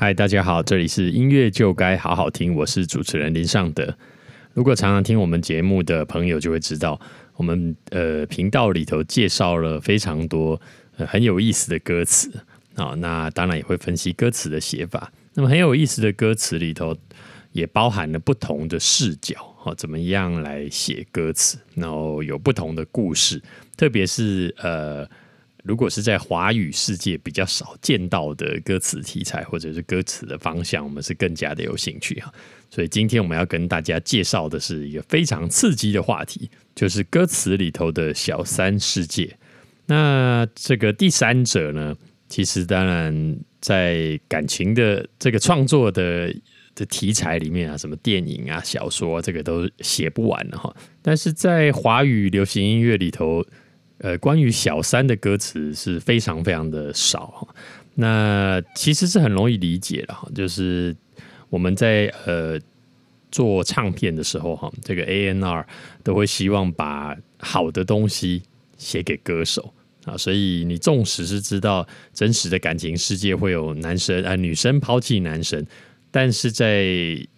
嗨，大家好，这里是音乐就该好好听，我是主持人林尚德。如果常常听我们节目的朋友就会知道，我们呃频道里头介绍了非常多很有意思的歌词啊，那当然也会分析歌词的写法。那么很有意思的歌词里头，也包含了不同的视角，哈，怎么样来写歌词，然后有不同的故事，特别是呃。如果是在华语世界比较少见到的歌词题材，或者是歌词的方向，我们是更加的有兴趣哈。所以今天我们要跟大家介绍的是一个非常刺激的话题，就是歌词里头的小三世界。那这个第三者呢，其实当然在感情的这个创作的的题材里面啊，什么电影啊、小说，这个都写不完了哈。但是在华语流行音乐里头。呃，关于小三的歌词是非常非常的少，那其实是很容易理解的哈。就是我们在呃做唱片的时候哈，这个 A N R 都会希望把好的东西写给歌手啊，所以你纵使是知道真实的感情世界会有男生啊女生抛弃男生。但是在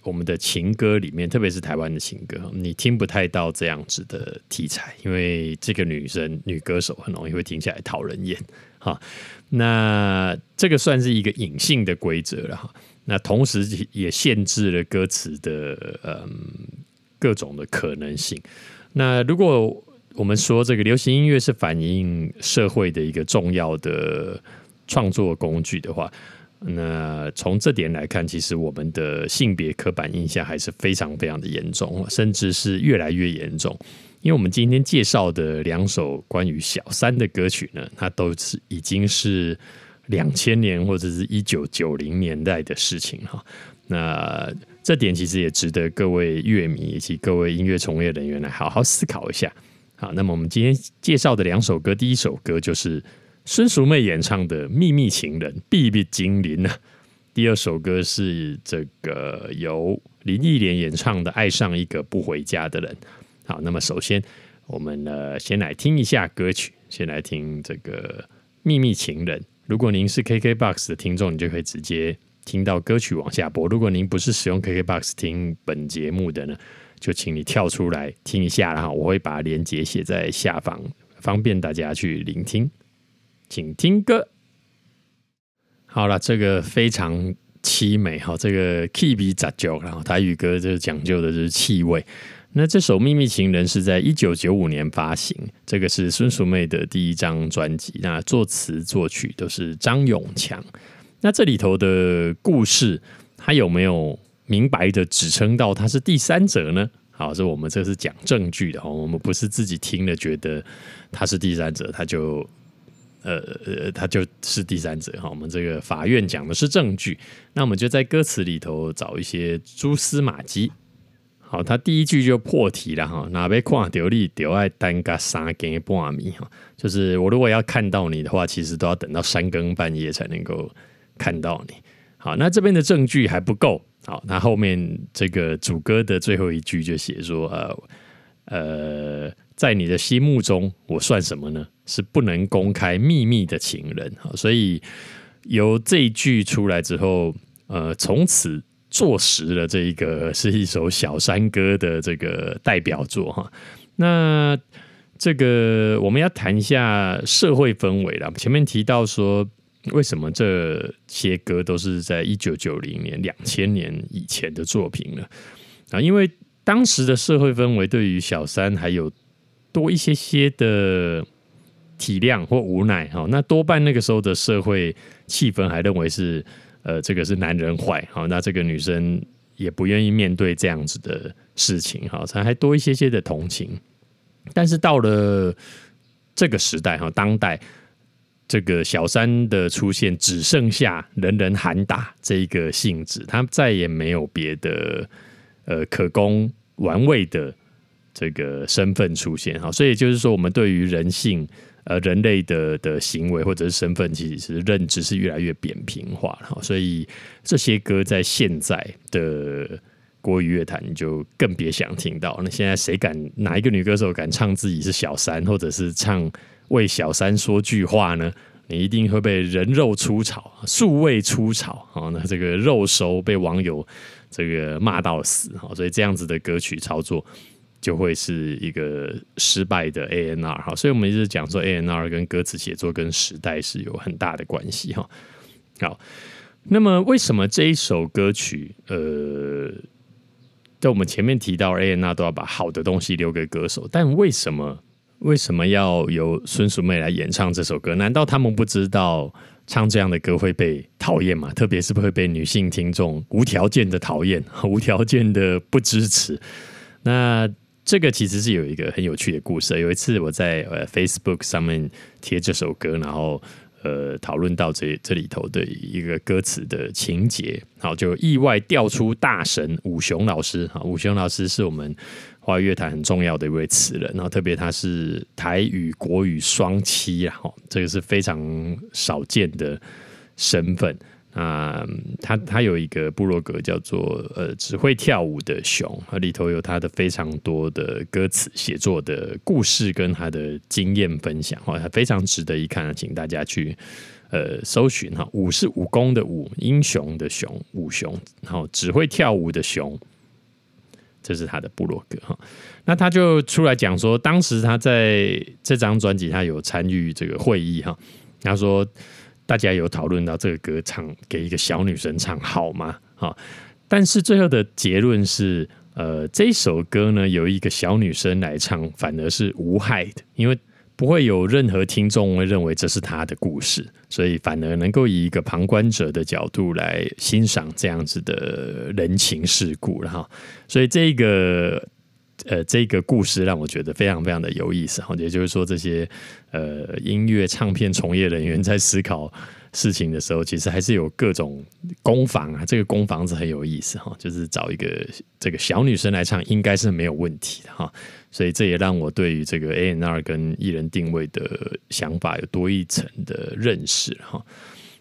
我们的情歌里面，特别是台湾的情歌，你听不太到这样子的题材，因为这个女生女歌手很容易会听起来讨人厌哈。那这个算是一个隐性的规则了哈。那同时也限制了歌词的嗯各种的可能性。那如果我们说这个流行音乐是反映社会的一个重要的创作工具的话，那从这点来看，其实我们的性别刻板印象还是非常非常的严重，甚至是越来越严重。因为我们今天介绍的两首关于小三的歌曲呢，它都是已经是两千年或者是一九九零年代的事情哈。那这点其实也值得各位乐迷以及各位音乐从业人员来好好思考一下。好，那么我们今天介绍的两首歌，第一首歌就是。孙淑妹演唱的《秘密情人》，B B 精灵呢？第二首歌是这个由林忆莲演唱的《爱上一个不回家的人》。好，那么首先我们呢，先来听一下歌曲，先来听这个《秘密情人》。如果您是 KK Box 的听众，你就可以直接听到歌曲往下播。如果您不是使用 KK Box 听本节目的呢，就请你跳出来听一下，然后我会把链接写在下方，方便大家去聆听。请听歌。好了，这个非常凄美哈，这个 key 比杂酒，然后台语歌就讲究的就是气味。那这首《秘密情人》是在一九九五年发行，这个是孙淑媚的第一张专辑。那作词作曲都是张永强。那这里头的故事，他有没有明白的指称到他是第三者呢？好，这我们这是讲证据的哈，我们不是自己听了觉得他是第三者，他就。呃呃，他就是第三者哈。我们这个法院讲的是证据，那我们就在歌词里头找一些蛛丝马迹。好，他第一句就破题了哈，哪被看丢你丢爱单个三更半米哈，就是我如果要看到你的话，其实都要等到三更半夜才能够看到你。好，那这边的证据还不够。好，那后面这个主歌的最后一句就写说呃呃。在你的心目中，我算什么呢？是不能公开秘密的情人啊！所以由这一句出来之后，呃，从此坐实了这一个是一首小山歌的这个代表作哈。那这个我们要谈一下社会氛围了。前面提到说，为什么这些歌都是在一九九零年、两千年以前的作品呢？啊，因为当时的社会氛围对于小三还有多一些些的体谅或无奈哈，那多半那个时候的社会气氛还认为是呃这个是男人坏哈，那这个女生也不愿意面对这样子的事情哈，才还多一些些的同情。但是到了这个时代哈，当代这个小三的出现只剩下人人喊打这一个性质，他再也没有别的呃可供玩味的。这个身份出现哈，所以就是说，我们对于人性呃人类的的行为或者是身份，其实是认知是越来越扁平化了。所以这些歌在现在的国语乐坛就更别想听到。那现在谁敢哪一个女歌手敢唱自己是小三，或者是唱为小三说句话呢？你一定会被人肉出草、数位出草啊！那这个肉熟被网友这个骂到死，所以这样子的歌曲操作就会是一个失败的 A N R 哈。所以我们一直讲说 A N R 跟歌词写作跟时代是有很大的关系哈。好，那么为什么这一首歌曲呃，在我们前面提到 A N R 都要把好的东西留给歌手，但为什么？为什么要由孙淑妹来演唱这首歌？难道他们不知道唱这样的歌会被讨厌吗？特别是会被女性听众无条件的讨厌、无条件的不支持？那这个其实是有一个很有趣的故事。有一次我在呃 Facebook 上面贴这首歌，然后。呃，讨论到这这里头的一个歌词的情节，好，就意外调出大神武雄老师啊，武雄老师是我们华语乐坛很重要的一位词人，然后特别他是台语国语双栖啊，这个是非常少见的身份。啊，他他有一个部落格叫做呃只会跳舞的熊，里头有他的非常多的歌词写作的故事跟他的经验分享，哈，非常值得一看，请大家去呃搜寻哈。武是武功的武，英雄的雄，武雄，然后只会跳舞的熊，这是他的部落格哈。那他就出来讲说，当时他在这张专辑，他有参与这个会议哈，他说。大家有讨论到这个歌唱给一个小女生唱好吗？哈，但是最后的结论是，呃，这首歌呢，由一个小女生来唱，反而是无害的，因为不会有任何听众会认为这是她的故事，所以反而能够以一个旁观者的角度来欣赏这样子的人情世故，然后，所以这个。呃，这个故事让我觉得非常非常的有意思哈。也就是说，这些呃音乐唱片从业人员在思考事情的时候，其实还是有各种攻防啊。这个攻防是很有意思哈，就是找一个这个小女生来唱，应该是没有问题的哈。所以这也让我对于这个 A N R 跟艺人定位的想法有多一层的认识哈。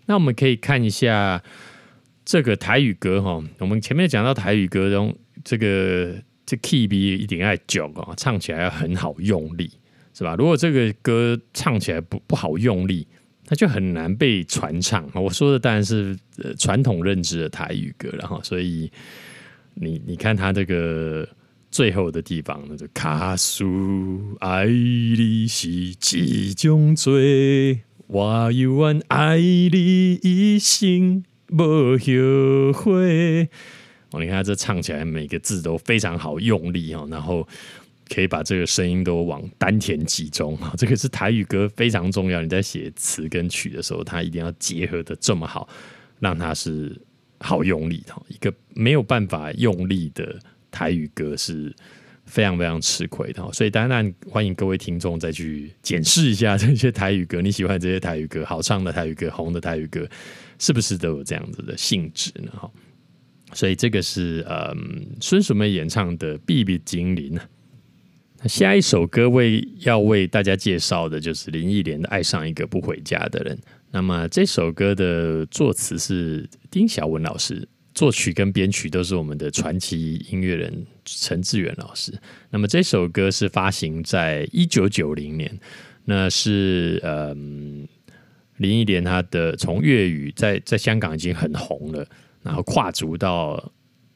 那我们可以看一下这个台语歌哈。我们前面讲到台语歌中这个。这 key 比一定爱脚啊，唱起来要很好用力，是吧？如果这个歌唱起来不不好用力，那就很难被传唱。我说的当然是传统认知的台语歌了哈。所以你你看他这个最后的地方，那个卡苏爱你是几种罪，我有愿爱你一生不后悔。哦，你看这唱起来每个字都非常好用力哦，然后可以把这个声音都往丹田集中啊。这个是台语歌非常重要，你在写词跟曲的时候，它一定要结合的这么好，让它是好用力的。一个没有办法用力的台语歌是非常非常吃亏的。所以当然欢迎各位听众再去检视一下这些台语歌，你喜欢这些台语歌，好唱的台语歌，红的台语歌，是不是都有这样子的性质呢？哈。所以这个是嗯，孙淑梅演唱的《B B 精灵》那下一首歌为要为大家介绍的就是林忆莲的《爱上一个不回家的人》。那么这首歌的作词是丁晓文老师，作曲跟编曲都是我们的传奇音乐人陈志远老师。那么这首歌是发行在一九九零年，那是嗯林忆莲她的从粤语在在香港已经很红了。然后跨足到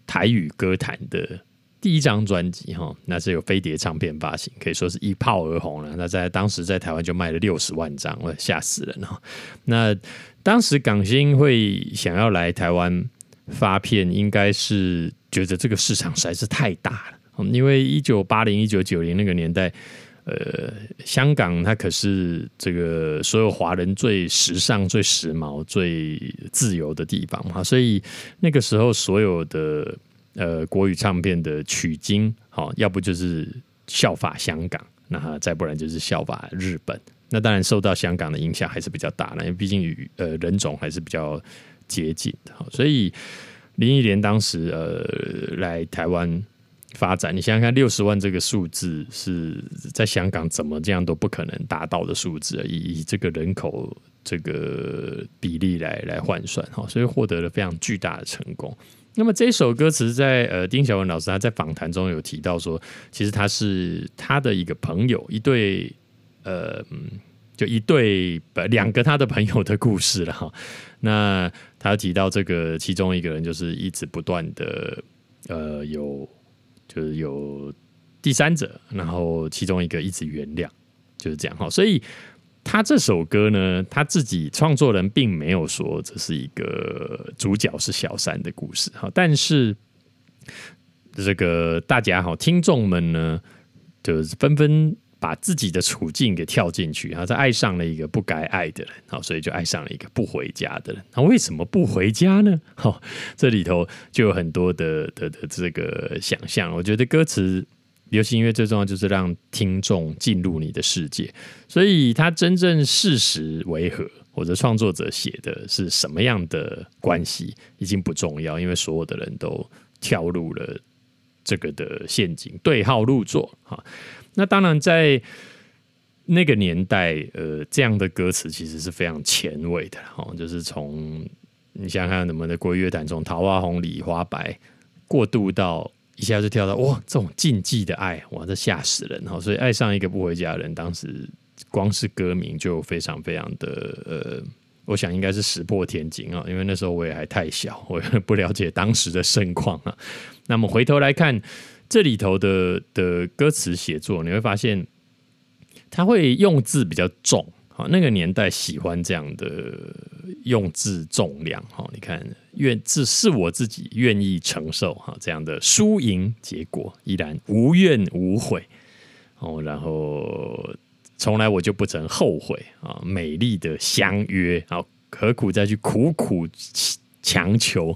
台语歌坛的第一张专辑哈，那是有飞碟唱片发行，可以说是一炮而红了。那在当时在台湾就卖了六十万张，吓死人哈。那当时港星会想要来台湾发片，应该是觉得这个市场实在是太大了，因为一九八零、一九九零那个年代。呃，香港它可是这个所有华人最时尚、最时髦、最自由的地方嘛，所以那个时候所有的呃国语唱片的取经，好，要不就是效法香港，那再不然就是效法日本。那当然受到香港的影响还是比较大的，因为毕竟与呃人种还是比较接近的。所以林忆莲当时呃来台湾。发展，你想想看，六十万这个数字是在香港怎么这样都不可能达到的数字，以以这个人口这个比例来来换算哈，所以获得了非常巨大的成功。那么这首歌词在呃丁小文老师他在访谈中有提到说，其实他是他的一个朋友，一对呃就一对两个他的朋友的故事了哈。那他提到这个其中一个人就是一直不断的呃有就是有第三者，然后其中一个一直原谅，就是这样哈。所以他这首歌呢，他自己创作人并没有说这是一个主角是小三的故事哈，但是这个大家好听众们呢，就是纷纷。把自己的处境给跳进去，然后他爱上了一个不该爱的人，好，所以就爱上了一个不回家的人。那为什么不回家呢？好，这里头就有很多的的的这个想象。我觉得歌词流行音乐最重要就是让听众进入你的世界，所以他真正事实为何，或者创作者写的是什么样的关系，已经不重要，因为所有的人都跳入了这个的陷阱，对号入座，哈。那当然，在那个年代，呃，这样的歌词其实是非常前卫的，哦，就是从你想想看，我们的国乐坛从《桃花红》《李花白》过渡到一下就跳到哇，这种禁忌的爱，哇，这吓死人哈！所以爱上一个不回家的人，当时光是歌名就非常非常的呃，我想应该是石破天惊啊，因为那时候我也还太小，我也不了解当时的盛况啊。那么回头来看。这里头的的歌词写作，你会发现他会用字比较重，好，那个年代喜欢这样的用字重量，哈，你看，愿这是我自己愿意承受，哈，这样的输赢结果依然无怨无悔，哦，然后从来我就不曾后悔啊，美丽的相约，啊，何苦再去苦苦强求，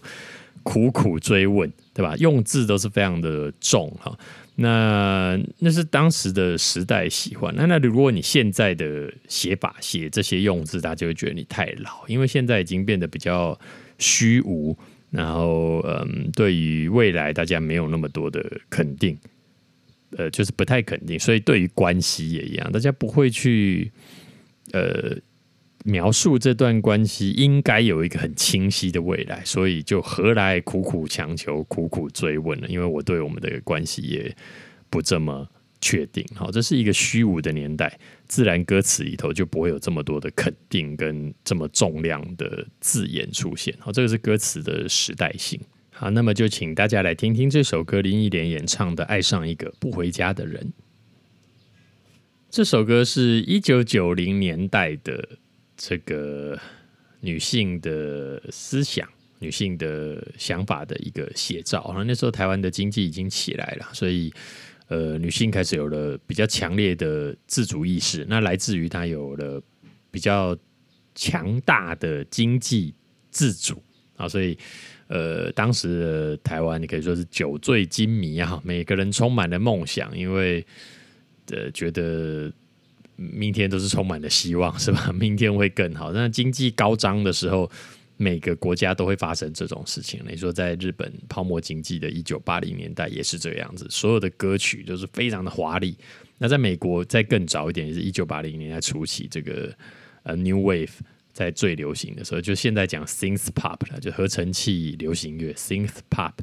苦苦追问。对吧？用字都是非常的重哈。那那是当时的时代喜欢。那那如果你现在的写法写这些用字，大家就会觉得你太老，因为现在已经变得比较虚无。然后嗯，对于未来大家没有那么多的肯定，呃，就是不太肯定。所以对于关系也一样，大家不会去呃。描述这段关系应该有一个很清晰的未来，所以就何来苦苦强求、苦苦追问呢？因为我对我们的关系也不这么确定。好，这是一个虚无的年代，自然歌词里头就不会有这么多的肯定跟这么重量的字眼出现。好，这个是歌词的时代性。好，那么就请大家来听听这首歌林忆莲演唱的《爱上一个不回家的人》。这首歌是一九九零年代的。这个女性的思想、女性的想法的一个写照。那时候台湾的经济已经起来了，所以呃，女性开始有了比较强烈的自主意识。那来自于她有了比较强大的经济自主啊，所以呃，当时的台湾你可以说是酒醉金迷啊，每个人充满了梦想，因为呃，觉得。明天都是充满了希望，是吧？明天会更好。那经济高涨的时候，每个国家都会发生这种事情。你说，在日本泡沫经济的一九八零年代也是这个样子，所有的歌曲都是非常的华丽。那在美国，在更早一点，也是一九八零年代初期，这个呃 New Wave 在最流行的时候，就现在讲 Synth Pop 了，就合成器流行乐 Synth Pop。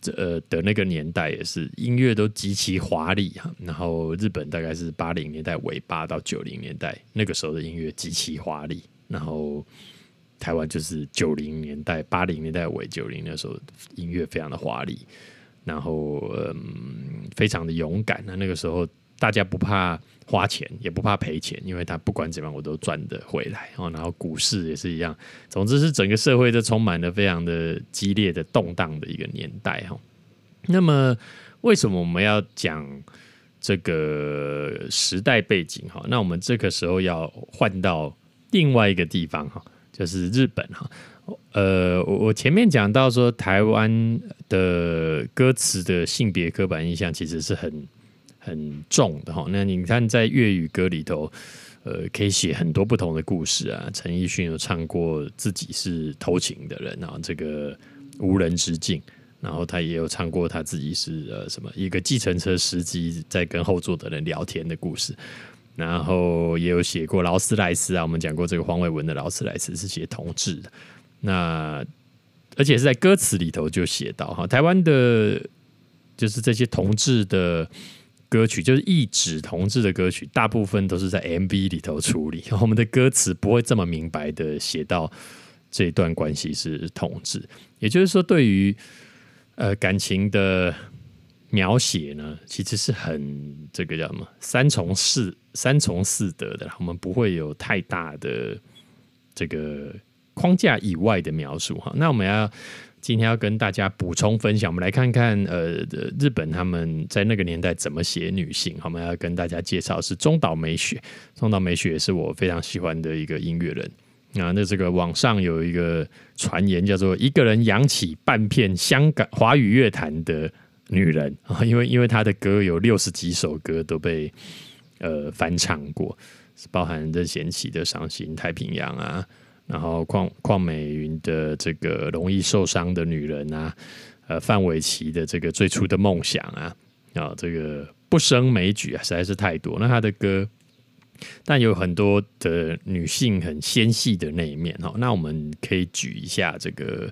这呃的那个年代也是音乐都极其华丽哈，然后日本大概是八零年代尾八到九零年代那个时候的音乐极其华丽，然后台湾就是九零年代八零年代尾九零那时候音乐非常的华丽，然后嗯非常的勇敢，那那个时候。大家不怕花钱，也不怕赔钱，因为他不管怎么样，我都赚得回来哦。然后股市也是一样，总之是整个社会都充满了非常的激烈的动荡的一个年代哈。那么，为什么我们要讲这个时代背景哈？那我们这个时候要换到另外一个地方哈，就是日本哈。呃，我我前面讲到说，台湾的歌词的性别刻板印象其实是很。很重的哈，那你看在粤语歌里头，呃，可以写很多不同的故事啊。陈奕迅有唱过自己是偷情的人啊，这个无人之境，然后他也有唱过他自己是呃什么一个计程车司机在跟后座的人聊天的故事，然后也有写过劳斯莱斯啊，我们讲过这个黄伟文的劳斯莱斯是写同志的，那而且是在歌词里头就写到哈，台湾的就是这些同志的。歌曲，就是一指同志的歌曲，大部分都是在 MV 里头处理。我们的歌词不会这么明白的写到这一段关系是同志，也就是说，对于呃感情的描写呢，其实是很这个叫什么三从四三从四德的，我们不会有太大的这个框架以外的描述哈。那我们要。今天要跟大家补充分享，我们来看看呃，日本他们在那个年代怎么写女性。我们要跟大家介绍是中岛美雪，中岛美雪是我非常喜欢的一个音乐人啊。那这个网上有一个传言叫做一个人扬起半片香港华语乐坛的女人啊，因为因为她的歌有六十几首歌都被呃翻唱过，包含任贤齐的《伤心太平洋》啊。然后邝邝美云的这个容易受伤的女人啊，呃，范玮琪的这个最初的梦想啊，啊，这个不胜枚举啊，实在是太多。那她的歌，但有很多的女性很纤细的那一面哈。那我们可以举一下这个，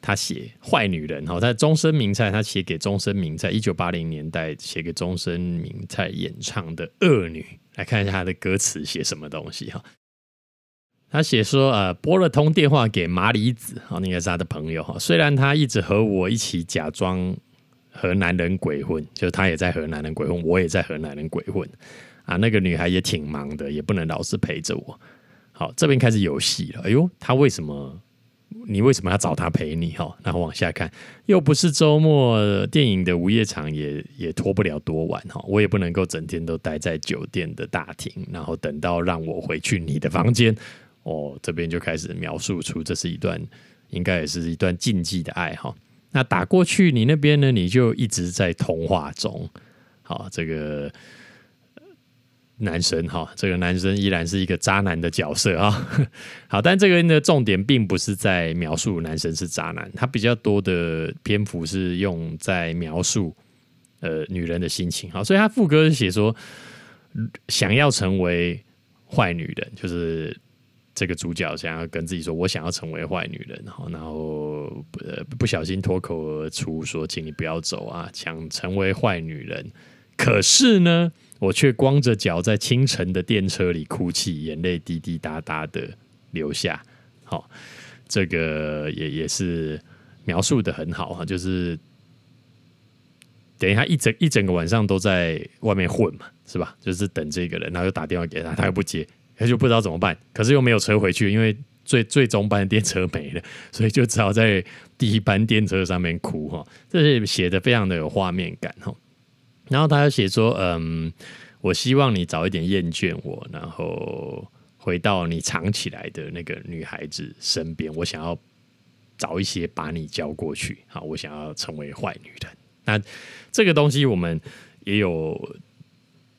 他写坏女人哈，在终身名菜，他写给终身名菜，一九八零年代写给终身名菜演唱的恶女，来看一下他的歌词写什么东西哈。他写说，呃，拨了通电话给麻里子，哦，应该是他的朋友哈。虽然他一直和我一起假装和男人鬼混，就是他也在和男人鬼混，我也在和男人鬼混啊。那个女孩也挺忙的，也不能老是陪着我。好，这边开始有戏了。哎呦，他为什么？你为什么要找他陪你？哈，然后往下看，又不是周末，电影的午夜场也也拖不了多晚哈。我也不能够整天都待在酒店的大厅，然后等到让我回去你的房间。哦，这边就开始描述出这是一段，应该也是一段禁忌的爱哈。那打过去你那边呢，你就一直在童话中。好，这个男生哈，这个男生依然是一个渣男的角色啊。好，但这个人的重点并不是在描述男生是渣男，他比较多的篇幅是用在描述呃女人的心情。好，所以他副歌写说，想要成为坏女人，就是。这个主角想要跟自己说：“我想要成为坏女人。”然后，然后不不小心脱口而出说：“请你不要走啊！”想成为坏女人，可是呢，我却光着脚在清晨的电车里哭泣，眼泪滴滴答答的流下。好，这个也也是描述的很好啊，就是等一下一整一整个晚上都在外面混嘛，是吧？就是等这个人，然后又打电话给他，他又不接。他就不知道怎么办，可是又没有车回去，因为最最终班电车没了，所以就只好在第一班电车上面哭哈。这是写的非常的有画面感哈。然后他又写说：“嗯，我希望你早一点厌倦我，然后回到你藏起来的那个女孩子身边。我想要早一些把你交过去。好，我想要成为坏女人。那这个东西我们也有。”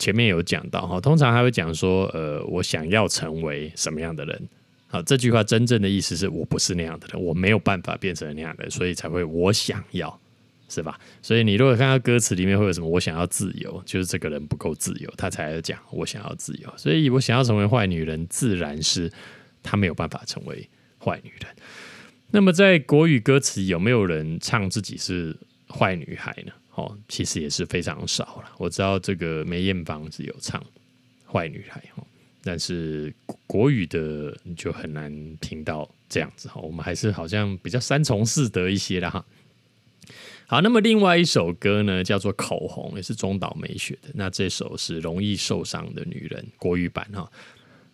前面有讲到哈，通常还会讲说，呃，我想要成为什么样的人？好，这句话真正的意思是我不是那样的人，我没有办法变成那样的人，所以才会我想要，是吧？所以你如果看到歌词里面会有什么，我想要自由，就是这个人不够自由，他才讲我想要自由。所以我想要成为坏女人，自然是他没有办法成为坏女人。那么在国语歌词有没有人唱自己是坏女孩呢？哦，其实也是非常少了。我知道这个梅艳芳是有唱《坏女孩》哈，但是国语的你就很难听到这样子哈。我们还是好像比较三从四德一些的哈。好，那么另外一首歌呢，叫做《口红》，也是中岛美雪的。那这首是容易受伤的女人国语版哈。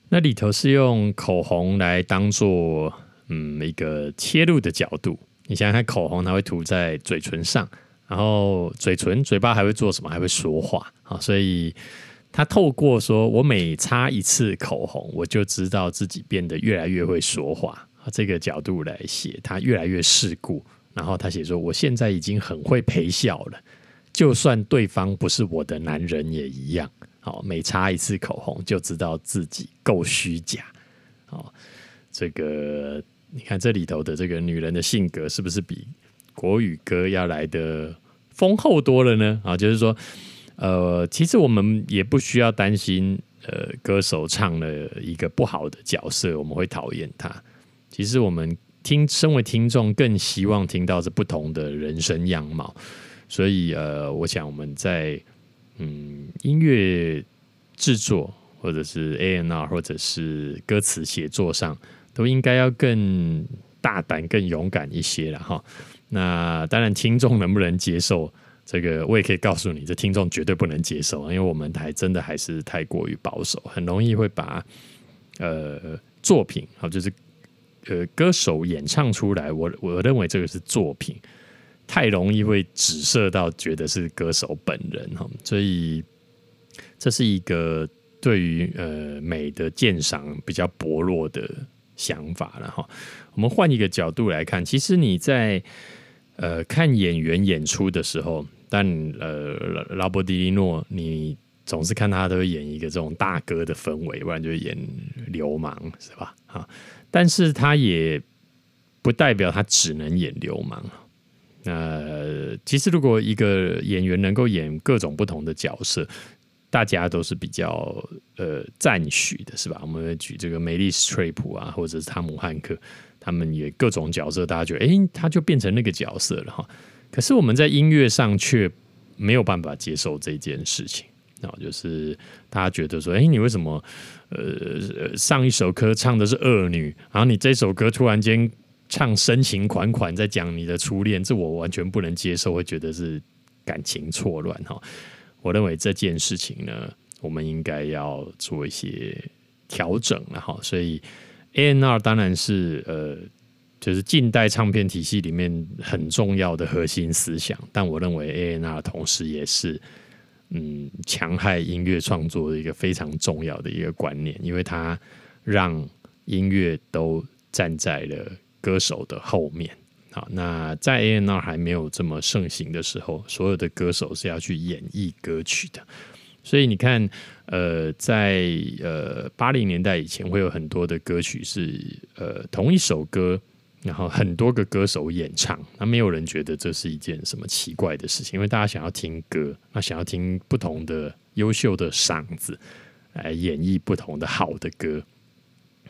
那里头是用口红来当做嗯一个切入的角度。你想想看，口红它会涂在嘴唇上。然后嘴唇、嘴巴还会做什么？还会说话啊！所以他透过说，我每擦一次口红，我就知道自己变得越来越会说话啊。这个角度来写，他越来越世故。然后他写说，我现在已经很会陪笑了，就算对方不是我的男人也一样。好，每擦一次口红，就知道自己够虚假。好，这个你看这里头的这个女人的性格，是不是比？国语歌要来的丰厚多了呢啊，就是说，呃，其实我们也不需要担心，呃，歌手唱了一个不好的角色，我们会讨厌他。其实我们听，身为听众，更希望听到是不同的人生样貌。所以，呃，我想我们在嗯，音乐制作或者是 A N R 或者是歌词写作上，都应该要更大胆、更勇敢一些了哈。那当然，听众能不能接受这个，我也可以告诉你，这听众绝对不能接受，因为我们还真的还是太过于保守，很容易会把呃作品好就是呃歌手演唱出来，我我认为这个是作品。太容易会指涉到觉得是歌手本人哈，所以这是一个对于呃美的鉴赏比较薄弱的想法了哈。我们换一个角度来看，其实你在呃看演员演出的时候，但呃劳勃迪利诺，你总是看他都会演一个这种大哥的氛围，不然就演流氓是吧？哈，但是他也不代表他只能演流氓。那其实，如果一个演员能够演各种不同的角色，大家都是比较呃赞许的，是吧？我们举这个梅丽史翠普啊，或者是汤姆汉克，他们也各种角色，大家觉得哎，他就变成那个角色了哈。可是我们在音乐上却没有办法接受这件事情啊，就是大家觉得说，哎，你为什么呃上一首歌唱的是恶女，然后你这首歌突然间。唱深情款款，在讲你的初恋，这我完全不能接受，会觉得是感情错乱哈。我认为这件事情呢，我们应该要做一些调整了哈。所以 A N R 当然是呃，就是近代唱片体系里面很重要的核心思想，但我认为 A N R 同时也是嗯，强害音乐创作的一个非常重要的一个观念，因为它让音乐都站在了。歌手的后面，好，那在 A N R 还没有这么盛行的时候，所有的歌手是要去演绎歌曲的。所以你看，呃，在呃八零年代以前，会有很多的歌曲是呃同一首歌，然后很多个歌手演唱，那没有人觉得这是一件什么奇怪的事情，因为大家想要听歌，那想要听不同的优秀的嗓子来演绎不同的好的歌。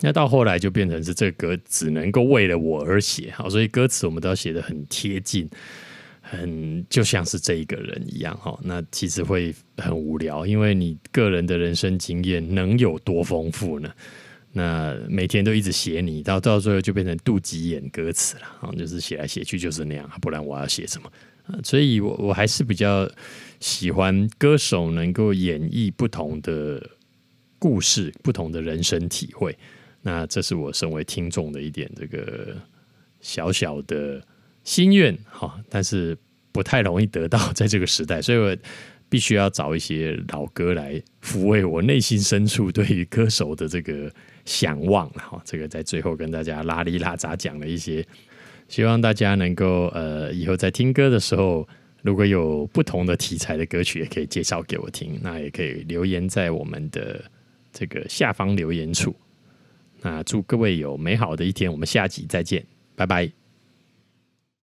那到后来就变成是这歌只能够为了我而写，好，所以歌词我们都要写的很贴近，很就像是这一个人一样，哈。那其实会很无聊，因为你个人的人生经验能有多丰富呢？那每天都一直写你，到到最后就变成肚脐眼歌词了，啊，就是写来写去就是那样，不然我要写什么？所以我我还是比较喜欢歌手能够演绎不同的故事，不同的人生体会。那这是我身为听众的一点这个小小的心愿哈，但是不太容易得到在这个时代，所以我必须要找一些老歌来抚慰我内心深处对于歌手的这个向往哈。这个在最后跟大家拉里拉杂讲了一些，希望大家能够呃以后在听歌的时候，如果有不同的题材的歌曲，也可以介绍给我听，那也可以留言在我们的这个下方留言处。那祝各位有美好的一天，我们下集再见，拜拜。